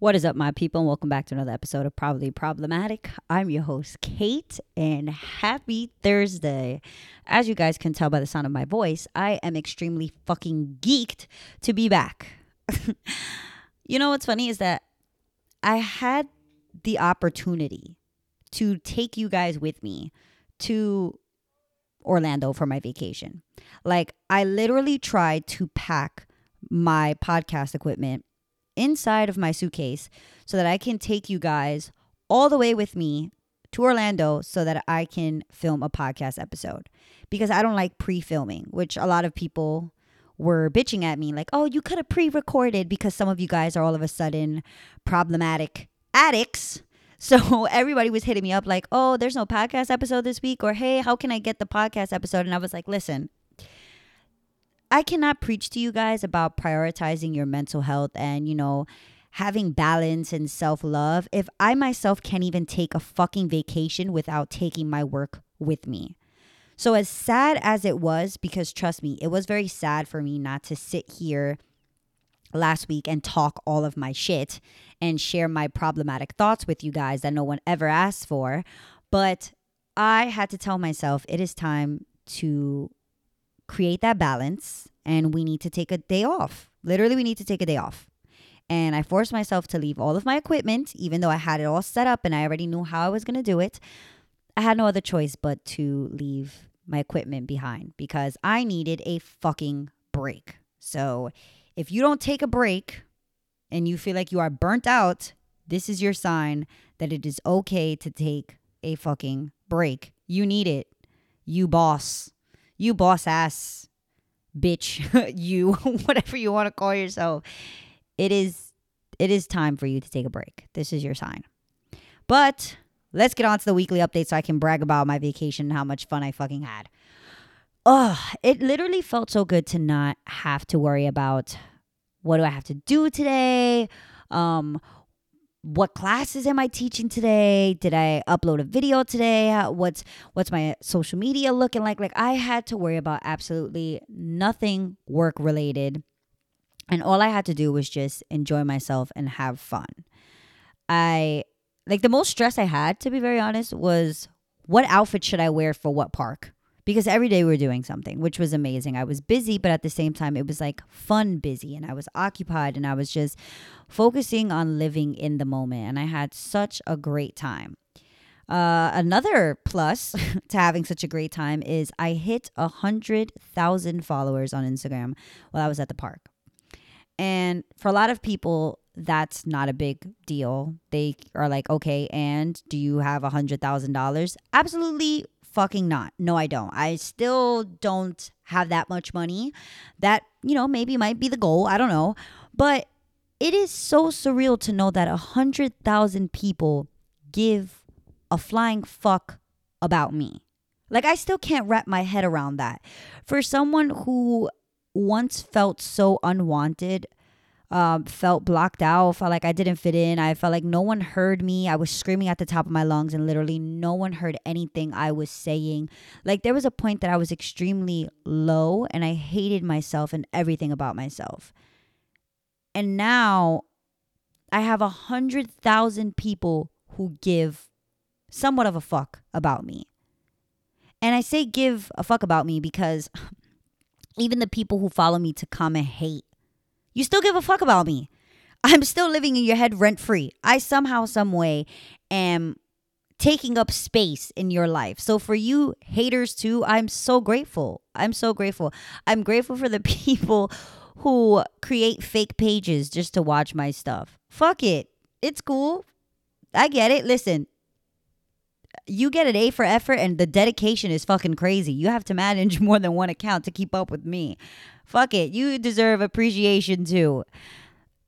What is up, my people, and welcome back to another episode of Probably Problematic. I'm your host, Kate, and happy Thursday. As you guys can tell by the sound of my voice, I am extremely fucking geeked to be back. you know what's funny is that I had the opportunity to take you guys with me to Orlando for my vacation. Like, I literally tried to pack my podcast equipment inside of my suitcase so that I can take you guys all the way with me to Orlando so that I can film a podcast episode because I don't like pre filming, which a lot of people were bitching at me like, oh, you could have pre recorded because some of you guys are all of a sudden problematic addicts. So everybody was hitting me up like, oh, there's no podcast episode this week, or hey, how can I get the podcast episode? And I was like, listen, I cannot preach to you guys about prioritizing your mental health and, you know, having balance and self love if I myself can't even take a fucking vacation without taking my work with me. So, as sad as it was, because trust me, it was very sad for me not to sit here last week and talk all of my shit and share my problematic thoughts with you guys that no one ever asked for. But I had to tell myself it is time to create that balance and we need to take a day off. Literally, we need to take a day off. And I forced myself to leave all of my equipment, even though I had it all set up and I already knew how I was going to do it. I had no other choice but to leave my equipment behind because I needed a fucking break. So if you don't take a break and you feel like you are burnt out, this is your sign that it is okay to take a fucking break. You need it. You boss you boss ass bitch, you, whatever you want to call yourself. It is it is time for you to take a break. This is your sign. But let's get on to the weekly update so I can brag about my vacation and how much fun I fucking had. Oh, it literally felt so good to not have to worry about what do I have to do today? Um, what classes am I teaching today? Did I upload a video today? What's what's my social media looking like? Like I had to worry about absolutely nothing work related. And all I had to do was just enjoy myself and have fun. I like the most stress I had to be very honest was what outfit should I wear for what park? Because every day we were doing something, which was amazing. I was busy, but at the same time, it was like fun busy, and I was occupied, and I was just focusing on living in the moment. And I had such a great time. Uh, another plus to having such a great time is I hit a hundred thousand followers on Instagram while I was at the park. And for a lot of people, that's not a big deal. They are like, okay, and do you have a hundred thousand dollars? Absolutely fucking not. No, I don't. I still don't have that much money. That, you know, maybe might be the goal. I don't know. But it is so surreal to know that a hundred thousand people give a flying fuck about me. Like I still can't wrap my head around that. For someone who once felt so unwanted, um, felt blocked out, felt like I didn't fit in. I felt like no one heard me. I was screaming at the top of my lungs, and literally no one heard anything I was saying. Like, there was a point that I was extremely low, and I hated myself and everything about myself. And now I have a hundred thousand people who give somewhat of a fuck about me. And I say give a fuck about me because even the people who follow me to comment hate you still give a fuck about me. I'm still living in your head rent free. I somehow, some way am taking up space in your life. So for you haters too, I'm so grateful. I'm so grateful. I'm grateful for the people who create fake pages just to watch my stuff. Fuck it. It's cool. I get it. Listen, you get an A for effort and the dedication is fucking crazy. You have to manage more than one account to keep up with me. Fuck it. You deserve appreciation too.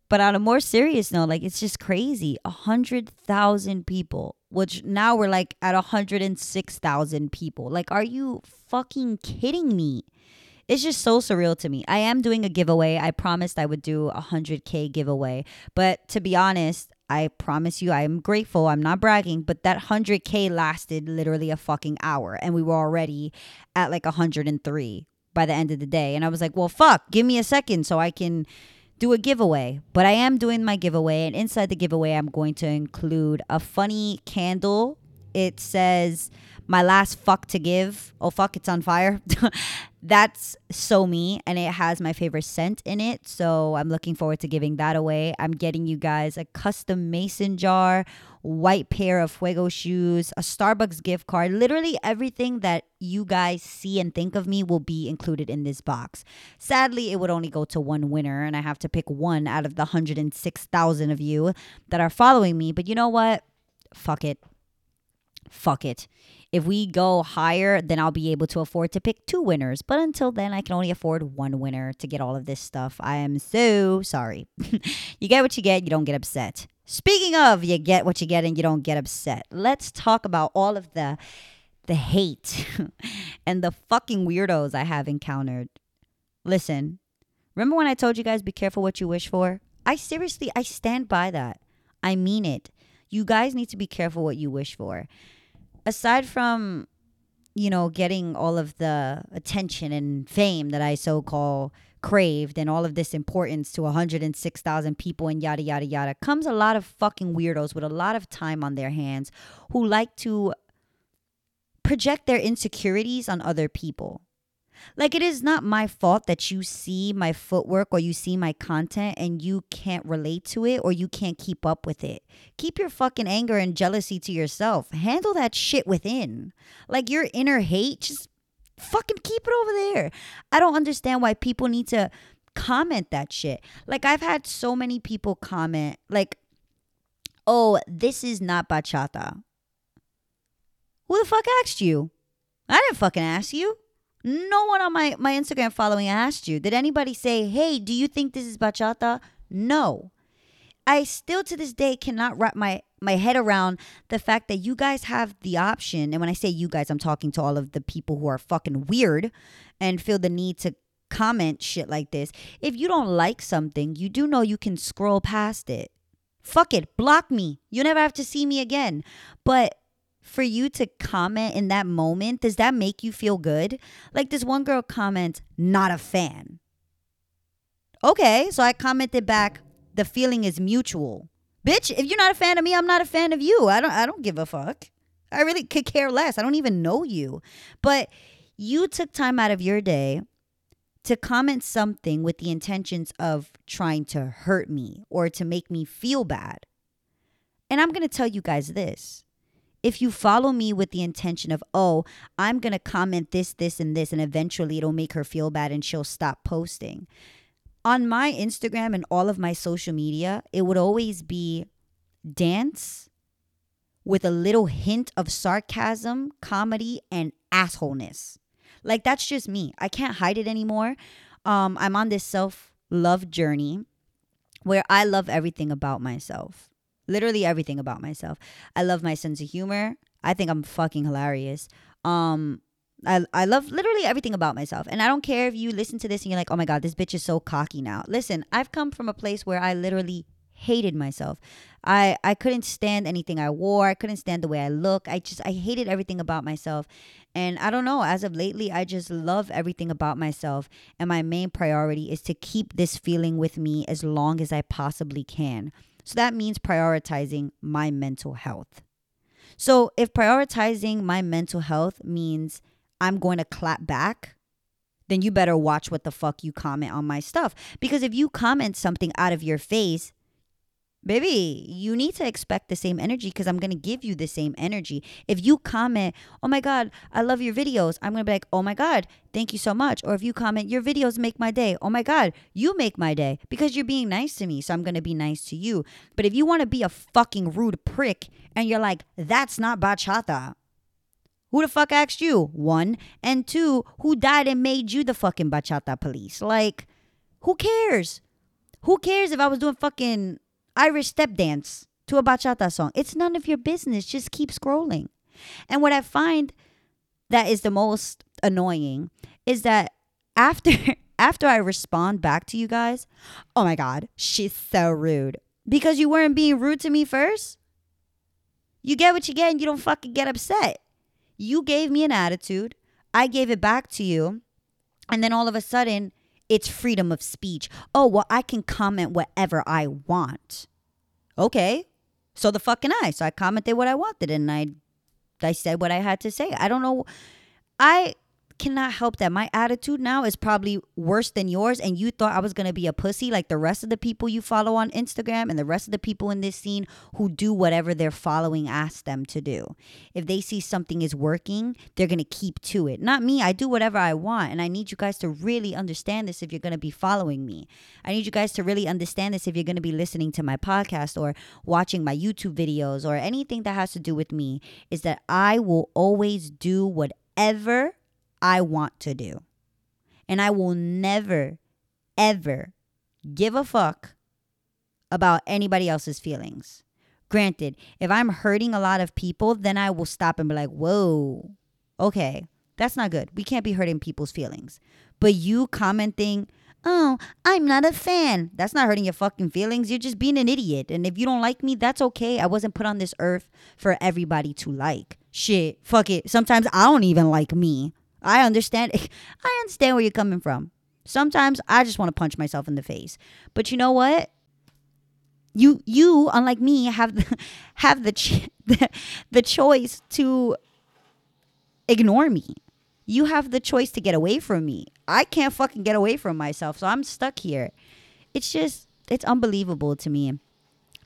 But on a more serious note, like it's just crazy. A hundred thousand people, which now we're like at a hundred and six thousand people. Like, are you fucking kidding me? It's just so surreal to me. I am doing a giveaway. I promised I would do a hundred K giveaway. But to be honest, I promise you, I am grateful. I'm not bragging, but that 100K lasted literally a fucking hour. And we were already at like 103 by the end of the day. And I was like, well, fuck, give me a second so I can do a giveaway. But I am doing my giveaway, and inside the giveaway, I'm going to include a funny candle. It says, My last fuck to give. Oh, fuck, it's on fire. That's so me, and it has my favorite scent in it. So I'm looking forward to giving that away. I'm getting you guys a custom mason jar, white pair of Fuego shoes, a Starbucks gift card. Literally everything that you guys see and think of me will be included in this box. Sadly, it would only go to one winner, and I have to pick one out of the 106,000 of you that are following me. But you know what? Fuck it. Fuck it. If we go higher, then I'll be able to afford to pick two winners. But until then, I can only afford one winner to get all of this stuff. I am so sorry. you get what you get, you don't get upset. Speaking of, you get what you get and you don't get upset. Let's talk about all of the the hate and the fucking weirdos I have encountered. Listen, remember when I told you guys be careful what you wish for? I seriously I stand by that. I mean it. You guys need to be careful what you wish for aside from you know getting all of the attention and fame that I so call craved and all of this importance to 106,000 people and yada yada yada comes a lot of fucking weirdos with a lot of time on their hands who like to project their insecurities on other people. Like, it is not my fault that you see my footwork or you see my content and you can't relate to it or you can't keep up with it. Keep your fucking anger and jealousy to yourself. Handle that shit within. Like, your inner hate, just fucking keep it over there. I don't understand why people need to comment that shit. Like, I've had so many people comment, like, oh, this is not bachata. Who the fuck asked you? I didn't fucking ask you. No one on my, my Instagram following asked you. Did anybody say, hey, do you think this is bachata? No. I still to this day cannot wrap my, my head around the fact that you guys have the option. And when I say you guys, I'm talking to all of the people who are fucking weird and feel the need to comment shit like this. If you don't like something, you do know you can scroll past it. Fuck it, block me. You never have to see me again. But for you to comment in that moment, does that make you feel good? Like this one girl comment, not a fan. Okay, so I commented back, the feeling is mutual. Bitch, if you're not a fan of me, I'm not a fan of you. I don't I don't give a fuck. I really could care less. I don't even know you. But you took time out of your day to comment something with the intentions of trying to hurt me or to make me feel bad. And I'm going to tell you guys this if you follow me with the intention of, oh, I'm going to comment this, this, and this, and eventually it'll make her feel bad and she'll stop posting. On my Instagram and all of my social media, it would always be dance with a little hint of sarcasm, comedy, and assholeness. Like that's just me. I can't hide it anymore. Um, I'm on this self love journey where I love everything about myself. Literally everything about myself. I love my sense of humor. I think I'm fucking hilarious. Um, I, I love literally everything about myself. And I don't care if you listen to this and you're like, oh my God, this bitch is so cocky now. Listen, I've come from a place where I literally hated myself. I, I couldn't stand anything I wore. I couldn't stand the way I look. I just, I hated everything about myself. And I don't know, as of lately, I just love everything about myself. And my main priority is to keep this feeling with me as long as I possibly can. So that means prioritizing my mental health. So if prioritizing my mental health means I'm going to clap back, then you better watch what the fuck you comment on my stuff. Because if you comment something out of your face, baby, you need to expect the same energy because I'm going to give you the same energy. If you comment, oh my God, I love your videos, I'm going to be like, oh my God, thank you so much. Or if you comment, your videos make my day, oh my God, you make my day because you're being nice to me. So I'm going to be nice to you. But if you want to be a fucking rude prick and you're like, that's not bachata. Who the fuck asked you? One. And two, who died and made you the fucking bachata police? Like, who cares? Who cares if I was doing fucking Irish step dance to a bachata song. It's none of your business. Just keep scrolling. And what I find that is the most annoying is that after after I respond back to you guys, oh my god, she's so rude. Because you weren't being rude to me first? You get what you get and you don't fucking get upset. You gave me an attitude, I gave it back to you, and then all of a sudden it's freedom of speech. Oh, well, I can comment whatever I want. Okay. So the fucking I. So I commented what I wanted and I I said what I had to say. I don't know. I cannot help that. My attitude now is probably worse than yours. And you thought I was going to be a pussy like the rest of the people you follow on Instagram and the rest of the people in this scene who do whatever their following asks them to do. If they see something is working, they're going to keep to it. Not me. I do whatever I want. And I need you guys to really understand this if you're going to be following me. I need you guys to really understand this if you're going to be listening to my podcast or watching my YouTube videos or anything that has to do with me. Is that I will always do whatever I want to do. And I will never, ever give a fuck about anybody else's feelings. Granted, if I'm hurting a lot of people, then I will stop and be like, whoa, okay, that's not good. We can't be hurting people's feelings. But you commenting, oh, I'm not a fan, that's not hurting your fucking feelings. You're just being an idiot. And if you don't like me, that's okay. I wasn't put on this earth for everybody to like. Shit, fuck it. Sometimes I don't even like me. I understand. I understand where you're coming from. Sometimes I just want to punch myself in the face. But you know what? You you unlike me have the, have the, ch- the the choice to ignore me. You have the choice to get away from me. I can't fucking get away from myself, so I'm stuck here. It's just it's unbelievable to me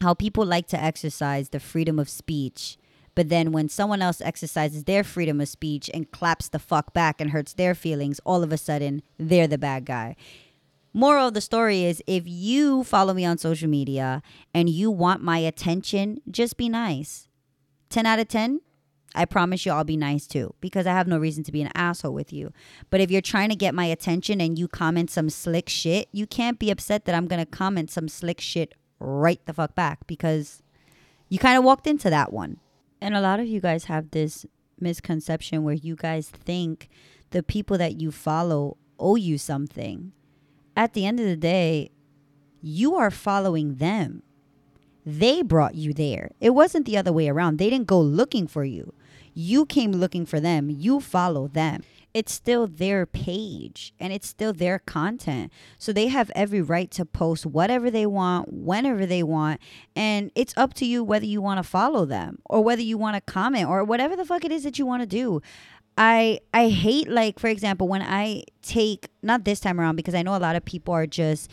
how people like to exercise the freedom of speech but then when someone else exercises their freedom of speech and claps the fuck back and hurts their feelings, all of a sudden they're the bad guy. Moral of the story is if you follow me on social media and you want my attention, just be nice. 10 out of 10, I promise you I'll be nice too because I have no reason to be an asshole with you. But if you're trying to get my attention and you comment some slick shit, you can't be upset that I'm going to comment some slick shit right the fuck back because you kind of walked into that one. And a lot of you guys have this misconception where you guys think the people that you follow owe you something. At the end of the day, you are following them. They brought you there. It wasn't the other way around. They didn't go looking for you. You came looking for them. You follow them it's still their page and it's still their content. So they have every right to post whatever they want, whenever they want. And it's up to you whether you want to follow them or whether you want to comment or whatever the fuck it is that you want to do. I I hate like for example when I take not this time around because I know a lot of people are just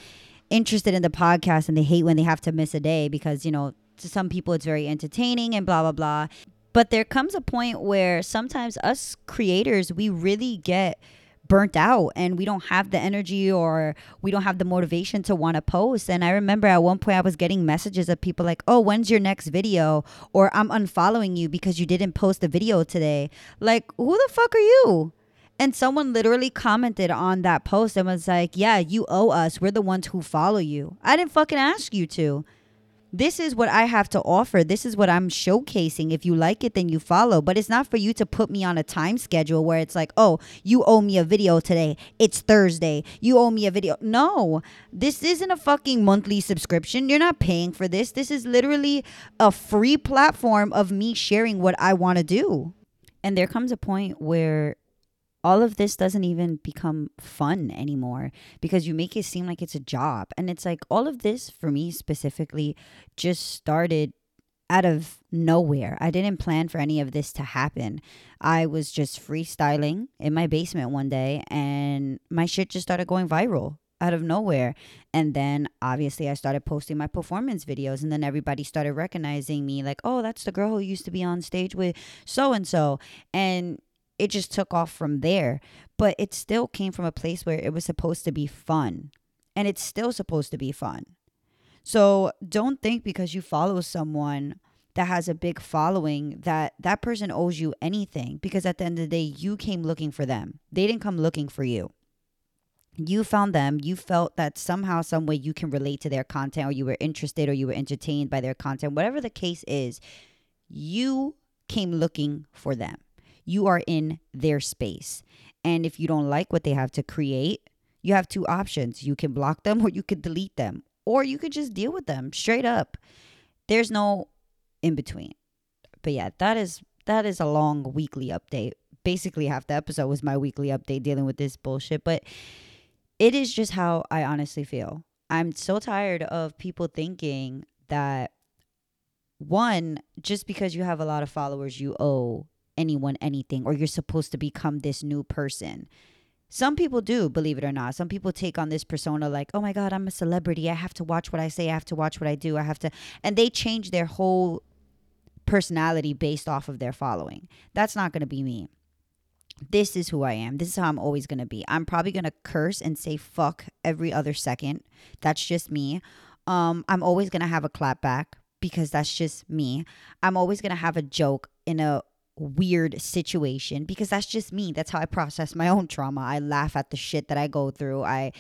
interested in the podcast and they hate when they have to miss a day because you know to some people it's very entertaining and blah blah blah but there comes a point where sometimes us creators, we really get burnt out and we don't have the energy or we don't have the motivation to want to post. And I remember at one point I was getting messages of people like, oh, when's your next video? Or I'm unfollowing you because you didn't post a video today. Like, who the fuck are you? And someone literally commented on that post and was like, yeah, you owe us. We're the ones who follow you. I didn't fucking ask you to this is what I have to offer. This is what I'm showcasing. If you like it, then you follow. But it's not for you to put me on a time schedule where it's like, oh, you owe me a video today. It's Thursday. You owe me a video. No, this isn't a fucking monthly subscription. You're not paying for this. This is literally a free platform of me sharing what I want to do. And there comes a point where all of this doesn't even become fun anymore because you make it seem like it's a job. And it's like all of this for me specifically just started out of nowhere. I didn't plan for any of this to happen. I was just freestyling in my basement one day and my shit just started going viral out of nowhere. And then obviously I started posting my performance videos and then everybody started recognizing me like, "Oh, that's the girl who used to be on stage with so and so." And it just took off from there. But it still came from a place where it was supposed to be fun. And it's still supposed to be fun. So don't think because you follow someone that has a big following that that person owes you anything because at the end of the day you came looking for them. They didn't come looking for you. You found them, you felt that somehow some way you can relate to their content or you were interested or you were entertained by their content, whatever the case is, you came looking for them you are in their space. And if you don't like what they have to create, you have two options. You can block them or you could delete them, or you could just deal with them straight up. There's no in between. But yeah, that is that is a long weekly update. Basically half the episode was my weekly update dealing with this bullshit, but it is just how I honestly feel. I'm so tired of people thinking that one, just because you have a lot of followers, you owe anyone anything or you're supposed to become this new person. Some people do, believe it or not. Some people take on this persona like, oh my God, I'm a celebrity. I have to watch what I say. I have to watch what I do. I have to. And they change their whole personality based off of their following. That's not going to be me. This is who I am. This is how I'm always going to be. I'm probably going to curse and say fuck every other second. That's just me. Um, I'm always going to have a clap back because that's just me. I'm always going to have a joke in a weird situation because that's just me. That's how I process my own trauma. I laugh at the shit that I go through. I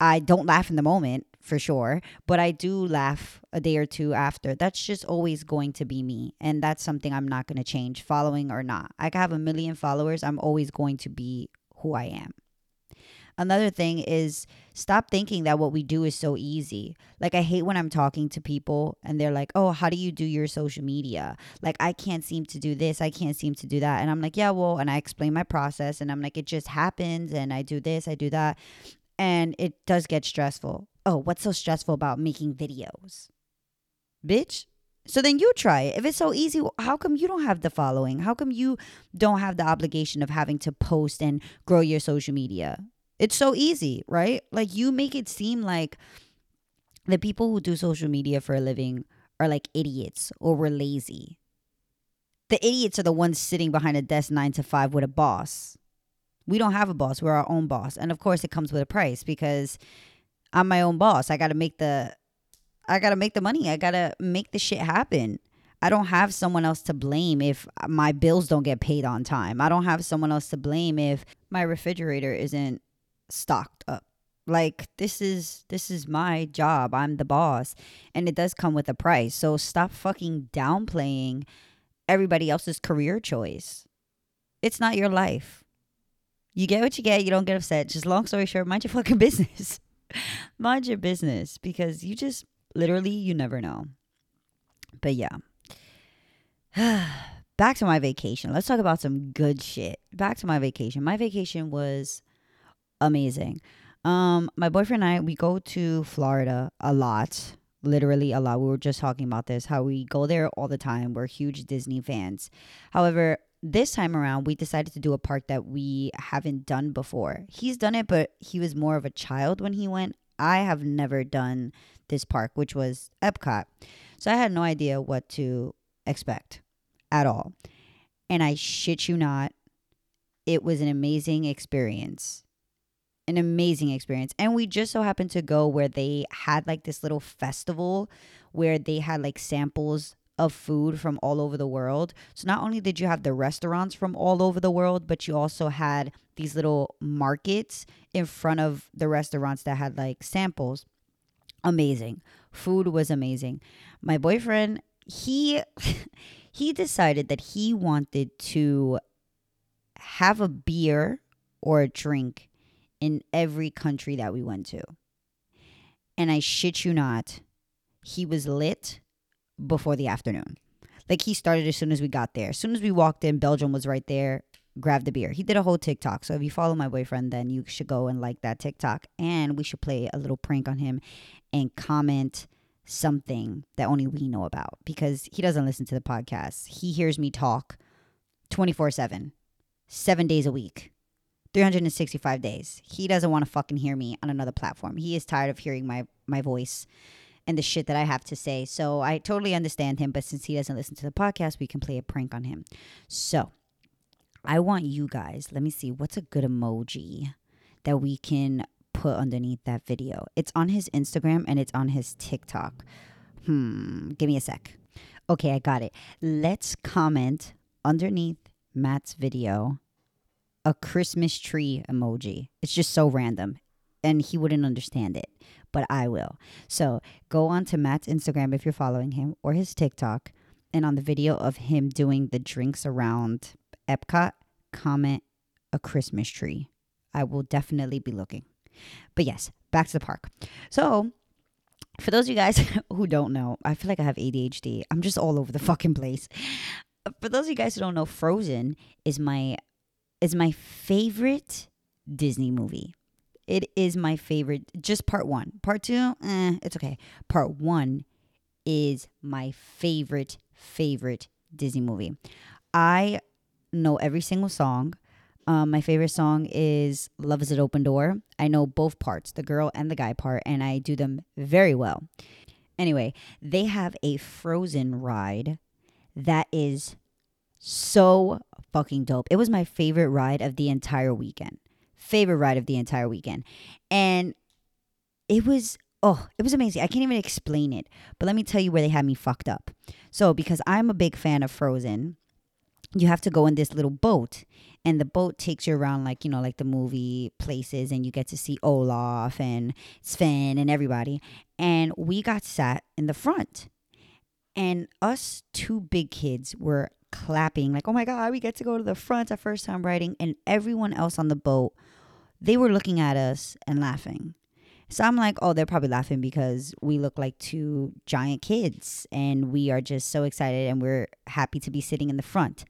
I don't laugh in the moment for sure, but I do laugh a day or two after. That's just always going to be me. And that's something I'm not going to change, following or not. I have a million followers. I'm always going to be who I am. Another thing is stop thinking that what we do is so easy. Like, I hate when I'm talking to people and they're like, oh, how do you do your social media? Like, I can't seem to do this. I can't seem to do that. And I'm like, yeah, well, and I explain my process and I'm like, it just happens and I do this, I do that. And it does get stressful. Oh, what's so stressful about making videos? Bitch, so then you try it. If it's so easy, how come you don't have the following? How come you don't have the obligation of having to post and grow your social media? It's so easy, right? Like you make it seem like the people who do social media for a living are like idiots or we're lazy. The idiots are the ones sitting behind a desk nine to five with a boss. We don't have a boss, we're our own boss. And of course it comes with a price because I'm my own boss. I gotta make the I gotta make the money. I gotta make the shit happen. I don't have someone else to blame if my bills don't get paid on time. I don't have someone else to blame if my refrigerator isn't stocked up. Like this is this is my job. I'm the boss. And it does come with a price. So stop fucking downplaying everybody else's career choice. It's not your life. You get what you get. You don't get upset. Just long story short mind your fucking business. Mind your business. Because you just literally you never know. But yeah. Back to my vacation. Let's talk about some good shit. Back to my vacation. My vacation was amazing. Um, my boyfriend and I, we go to Florida a lot, literally a lot. We were just talking about this, how we go there all the time. We're huge Disney fans. However, this time around, we decided to do a park that we haven't done before. He's done it, but he was more of a child when he went. I have never done this park, which was Epcot. So I had no idea what to expect at all. And I shit you not, it was an amazing experience an amazing experience. And we just so happened to go where they had like this little festival where they had like samples of food from all over the world. So not only did you have the restaurants from all over the world, but you also had these little markets in front of the restaurants that had like samples. Amazing. Food was amazing. My boyfriend, he he decided that he wanted to have a beer or a drink in every country that we went to. And I shit you not, he was lit before the afternoon. Like he started as soon as we got there. As soon as we walked in, Belgium was right there. Grabbed the beer. He did a whole TikTok. So if you follow my boyfriend, then you should go and like that TikTok. And we should play a little prank on him and comment something that only we know about because he doesn't listen to the podcast. He hears me talk 24 7, seven days a week. 365 days. He doesn't want to fucking hear me on another platform. He is tired of hearing my my voice and the shit that I have to say. So I totally understand him, but since he doesn't listen to the podcast, we can play a prank on him. So I want you guys, let me see what's a good emoji that we can put underneath that video. It's on his Instagram and it's on his TikTok. Hmm, give me a sec. Okay, I got it. Let's comment underneath Matt's video a Christmas tree emoji. It's just so random. And he wouldn't understand it, but I will. So go on to Matt's Instagram if you're following him or his TikTok. And on the video of him doing the drinks around Epcot, comment a Christmas tree. I will definitely be looking. But yes, back to the park. So, for those of you guys who don't know, I feel like I have ADHD. I'm just all over the fucking place. For those of you guys who don't know, Frozen is my is my favorite Disney movie. It is my favorite. Just part one. Part two, eh, it's okay. Part one is my favorite, favorite Disney movie. I know every single song. Um, my favorite song is Love is an Open Door. I know both parts, the girl and the guy part, and I do them very well. Anyway, they have a Frozen ride that is so fucking dope. It was my favorite ride of the entire weekend. Favorite ride of the entire weekend. And it was oh, it was amazing. I can't even explain it. But let me tell you where they had me fucked up. So, because I'm a big fan of Frozen, you have to go in this little boat and the boat takes you around like you know like the movie places and you get to see olaf and sven and everybody and we got sat in the front and us two big kids were clapping like oh my god we get to go to the front our first time riding and everyone else on the boat they were looking at us and laughing. So i'm like oh they're probably laughing because we look like two giant kids and we are just so excited and we're happy to be sitting in the front.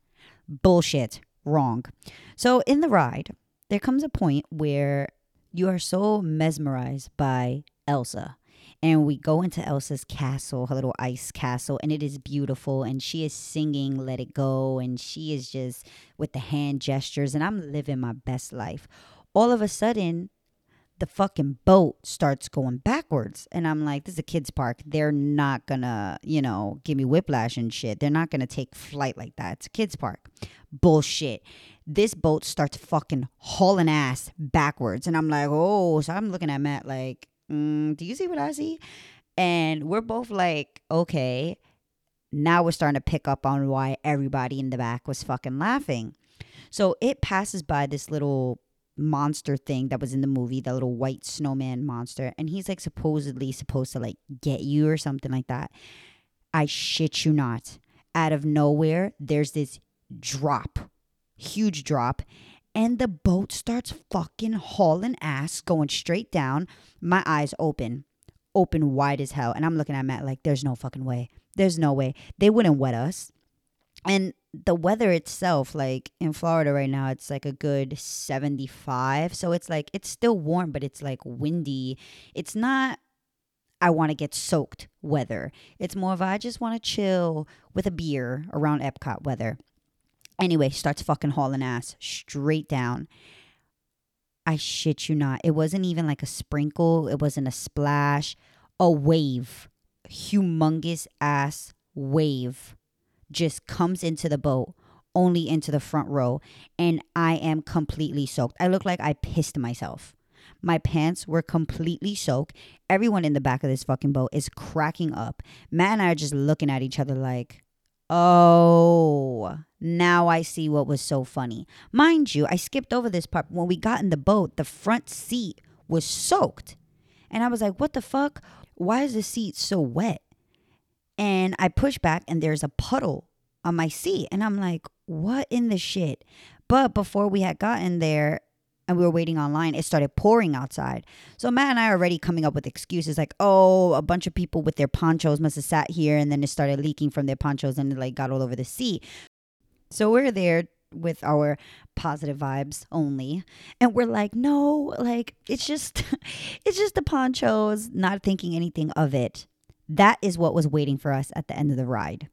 Bullshit. Wrong. So in the ride there comes a point where you are so mesmerized by elsa and we go into Elsa's castle, her little ice castle, and it is beautiful. And she is singing Let It Go, and she is just with the hand gestures, and I'm living my best life. All of a sudden, the fucking boat starts going backwards. And I'm like, this is a kid's park. They're not gonna, you know, give me whiplash and shit. They're not gonna take flight like that. It's a kid's park. Bullshit. This boat starts fucking hauling ass backwards. And I'm like, oh, so I'm looking at Matt like, mm, do you see what I see? And we're both like, okay. Now we're starting to pick up on why everybody in the back was fucking laughing. So it passes by this little monster thing that was in the movie, the little white snowman monster, and he's like supposedly supposed to like get you or something like that. I shit you not. Out of nowhere, there's this drop, huge drop, and the boat starts fucking hauling ass, going straight down. My eyes open, open wide as hell. And I'm looking at Matt like, there's no fucking way. There's no way. They wouldn't wet us. And the weather itself, like in Florida right now, it's like a good 75. So it's like, it's still warm, but it's like windy. It's not, I want to get soaked weather. It's more of, I just want to chill with a beer around Epcot weather. Anyway, starts fucking hauling ass straight down. I shit you not. It wasn't even like a sprinkle, it wasn't a splash, a wave, humongous ass wave just comes into the boat, only into the front row, and I am completely soaked. I look like I pissed myself. My pants were completely soaked. Everyone in the back of this fucking boat is cracking up. Matt and I are just looking at each other like, Oh, now I see what was so funny. Mind you, I skipped over this part. When we got in the boat, the front seat was soaked. And I was like, what the fuck? Why is the seat so wet? And I push back and there's a puddle on my seat. And I'm like, what in the shit? But before we had gotten there, and we were waiting online, it started pouring outside. So Matt and I are already coming up with excuses like, oh, a bunch of people with their ponchos must have sat here and then it started leaking from their ponchos and it like got all over the seat. So we're there with our positive vibes only and we're like no like it's just it's just the ponchos not thinking anything of it that is what was waiting for us at the end of the ride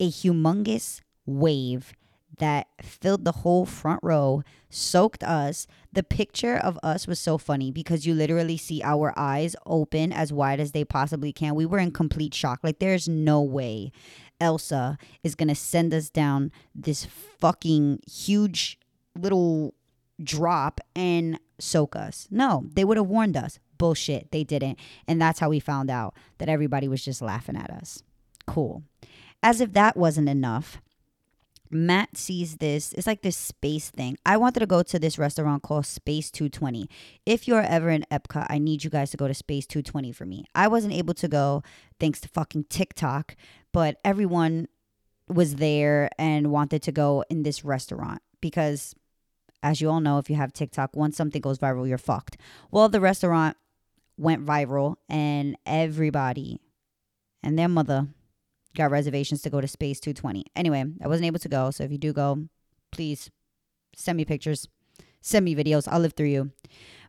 a humongous wave that filled the whole front row, soaked us. The picture of us was so funny because you literally see our eyes open as wide as they possibly can. We were in complete shock. Like, there's no way Elsa is going to send us down this fucking huge little drop and soak us. No, they would have warned us. Bullshit. They didn't. And that's how we found out that everybody was just laughing at us. Cool. As if that wasn't enough, Matt sees this. It's like this space thing. I wanted to go to this restaurant called Space 220. If you're ever in Epcot, I need you guys to go to Space 220 for me. I wasn't able to go thanks to fucking TikTok, but everyone was there and wanted to go in this restaurant because as you all know, if you have TikTok, once something goes viral, you're fucked. Well, the restaurant went viral and everybody and their mother got reservations to go to Space 220. Anyway, I wasn't able to go. So if you do go, please send me pictures, send me videos. I'll live through you.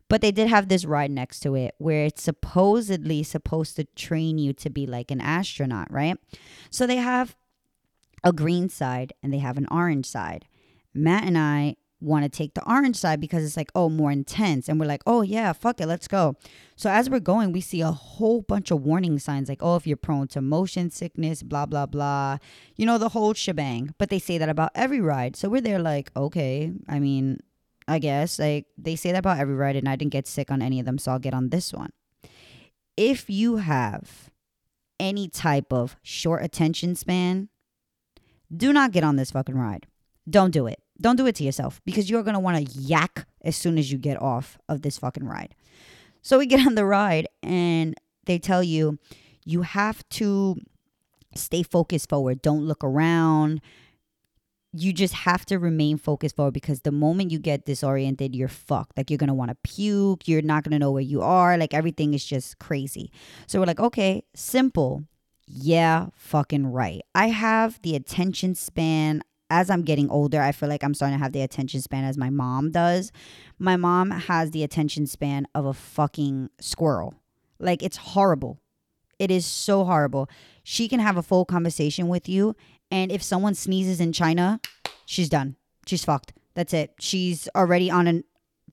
But they did have this ride next to it where it's supposedly supposed to train you to be like an astronaut, right? So they have a green side and they have an orange side. Matt and I want to take the orange side because it's like, oh, more intense. And we're like, oh, yeah, fuck it, let's go. So as we're going, we see a whole bunch of warning signs like, oh, if you're prone to motion sickness, blah, blah, blah, you know, the whole shebang. But they say that about every ride. So we're there like, okay, I mean, I guess like they say that about every ride, and I didn't get sick on any of them, so I'll get on this one. If you have any type of short attention span, do not get on this fucking ride. Don't do it. Don't do it to yourself because you're going to want to yak as soon as you get off of this fucking ride. So we get on the ride and they tell you you have to stay focused forward. Don't look around. You just have to remain focused forward because the moment you get disoriented, you're fucked. Like you're want to puke. You're not to know where you are. Like everything is just crazy. So we're like, okay, simple. Yeah, fucking right. I have the attention span as I'm getting older, I feel like I'm starting to have the attention span as my mom does. My mom has the attention span of a fucking squirrel. Like it's horrible. It is so horrible. She can have a full conversation with you, and if someone sneezes in China, she's done. She's fucked. That's it. She's already on an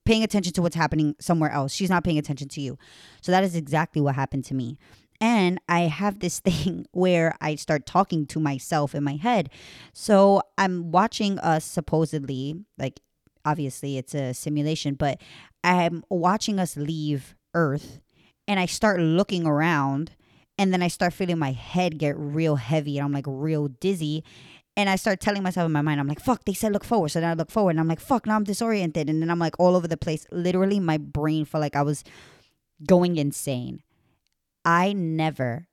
paying attention to what's happening somewhere else. She's not paying attention to you. So that is exactly what happened to me. And I have this thing where I start talking to myself in my head. So I'm watching us supposedly, like, obviously it's a simulation, but I'm watching us leave Earth and I start looking around and then I start feeling my head get real heavy and I'm like real dizzy. And I start telling myself in my mind, I'm like, fuck, they said look forward. So then I look forward and I'm like, fuck, now I'm disoriented. And then I'm like all over the place. Literally, my brain felt like I was going insane. I never,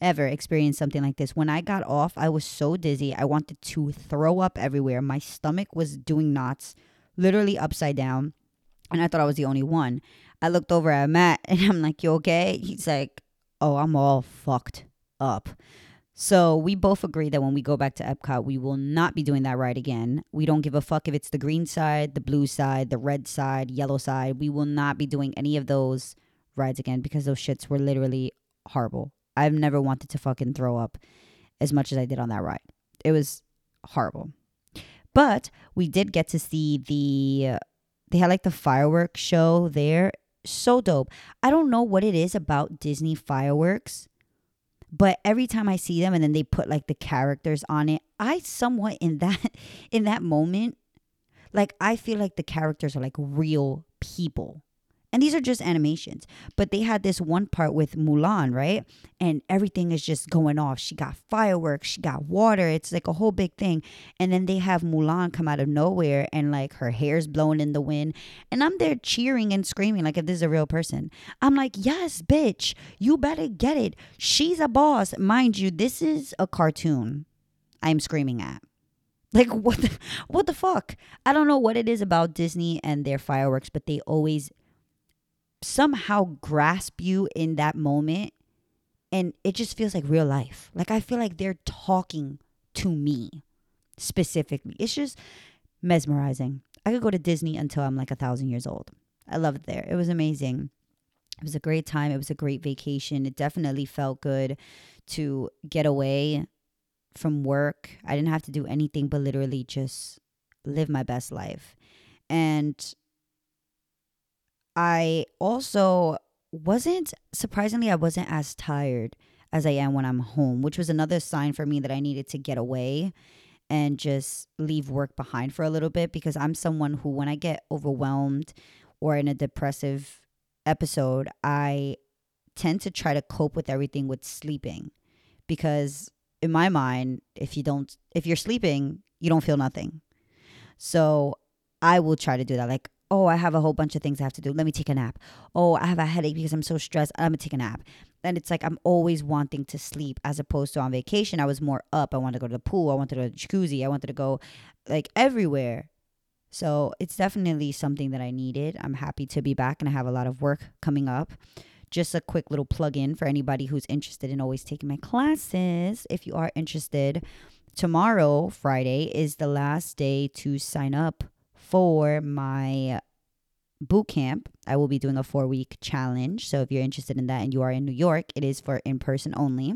ever experienced something like this. When I got off, I was so dizzy. I wanted to throw up everywhere. My stomach was doing knots, literally upside down. And I thought I was the only one. I looked over at Matt and I'm like, You okay? He's like, Oh, I'm all fucked up. So we both agree that when we go back to Epcot, we will not be doing that ride again. We don't give a fuck if it's the green side, the blue side, the red side, yellow side. We will not be doing any of those rides again because those shits were literally horrible. I've never wanted to fucking throw up as much as I did on that ride. It was horrible. But we did get to see the they had like the fireworks show there. So dope. I don't know what it is about Disney fireworks, but every time I see them and then they put like the characters on it, I somewhat in that in that moment like I feel like the characters are like real people. And these are just animations. But they had this one part with Mulan, right? And everything is just going off. She got fireworks, she got water. It's like a whole big thing. And then they have Mulan come out of nowhere and like her hair's blowing in the wind. And I'm there cheering and screaming like if this is a real person. I'm like, yes, bitch, you better get it. She's a boss. Mind you, this is a cartoon I'm screaming at. Like what the, what the fuck? I don't know what it is about Disney and their fireworks, but they always somehow grasp you in that moment and it just feels like real life. Like I feel like they're talking to me specifically. It's just mesmerizing. I could go to Disney until I'm like a thousand years old. I love it there. It was amazing. It was a great time. It was a great vacation. It definitely felt good to get away from work. I didn't have to do anything but literally just live my best life. And I also wasn't surprisingly I wasn't as tired as I am when I'm home, which was another sign for me that I needed to get away and just leave work behind for a little bit because I'm someone who when I get overwhelmed or in a depressive episode, I tend to try to cope with everything with sleeping because in my mind, if you don't if you're sleeping, you don't feel nothing. So I will try to do that. Like oh, I have a whole bunch of things I have to do. Let me take a nap. Oh, I have a headache because I'm so stressed. I'm gonna take a nap. And it's like I'm always wanting to sleep as opposed to on vacation. I was more up. I wanted to go to the pool. I wanted to go to the jacuzzi. I wanted to go like everywhere. So it's definitely something that I needed. I'm happy to be back and I have a lot of work coming up. Just a quick little plug in for anybody who's interested in always taking my classes. If you are interested, tomorrow, Friday, is the last day to sign up for my boot camp. I will be doing a four week challenge. So if you're interested in that and you are in New York, it is for in person only.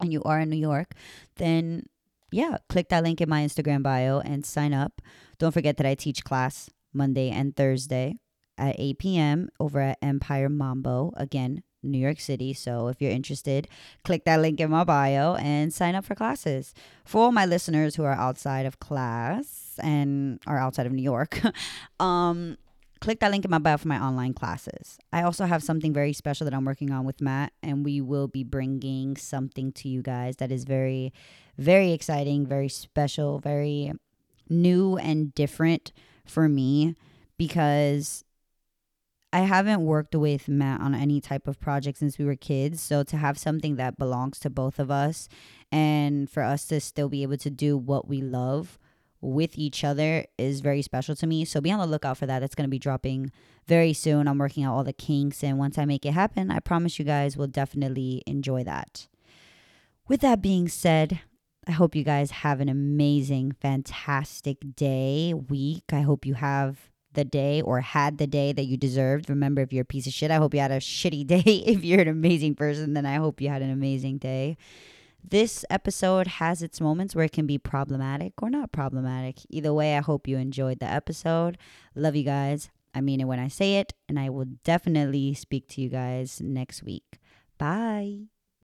And you are in New York, then yeah, click that link in my Instagram bio and sign up. Don't forget that I teach class Monday and Thursday at 8 p.m. over at Empire Mambo. Again, New York City. So if you're interested, click that link in my bio and sign up for classes. For all my listeners who are outside of class and are outside of New York, um, click that link in my bio for my online classes. I also have something very special that I'm working on with Matt, and we will be bringing something to you guys that is very, very exciting, very special, very new and different for me because I haven't worked with Matt on any type of project since we were kids. So to have something that belongs to both of us and for us to still be able to do what we love with each other is very special to me. So be on the lookout for that. That's going to be dropping very soon. I'm working out all the kinks. And once I make it happen, I promise you guys will definitely enjoy that. With that being said, I hope you guys have an amazing, fantastic day, week. I hope you have the day or had the day that you deserved. Remember, if you're a piece of shit, I hope you had a shitty day. if you're an amazing person, then I hope you had an amazing day. This episode has its moments where it can be problematic or not problematic. Either way, I hope you enjoyed the episode. Love you guys. I mean it when I say it, and I will definitely speak to you guys next week. Bye.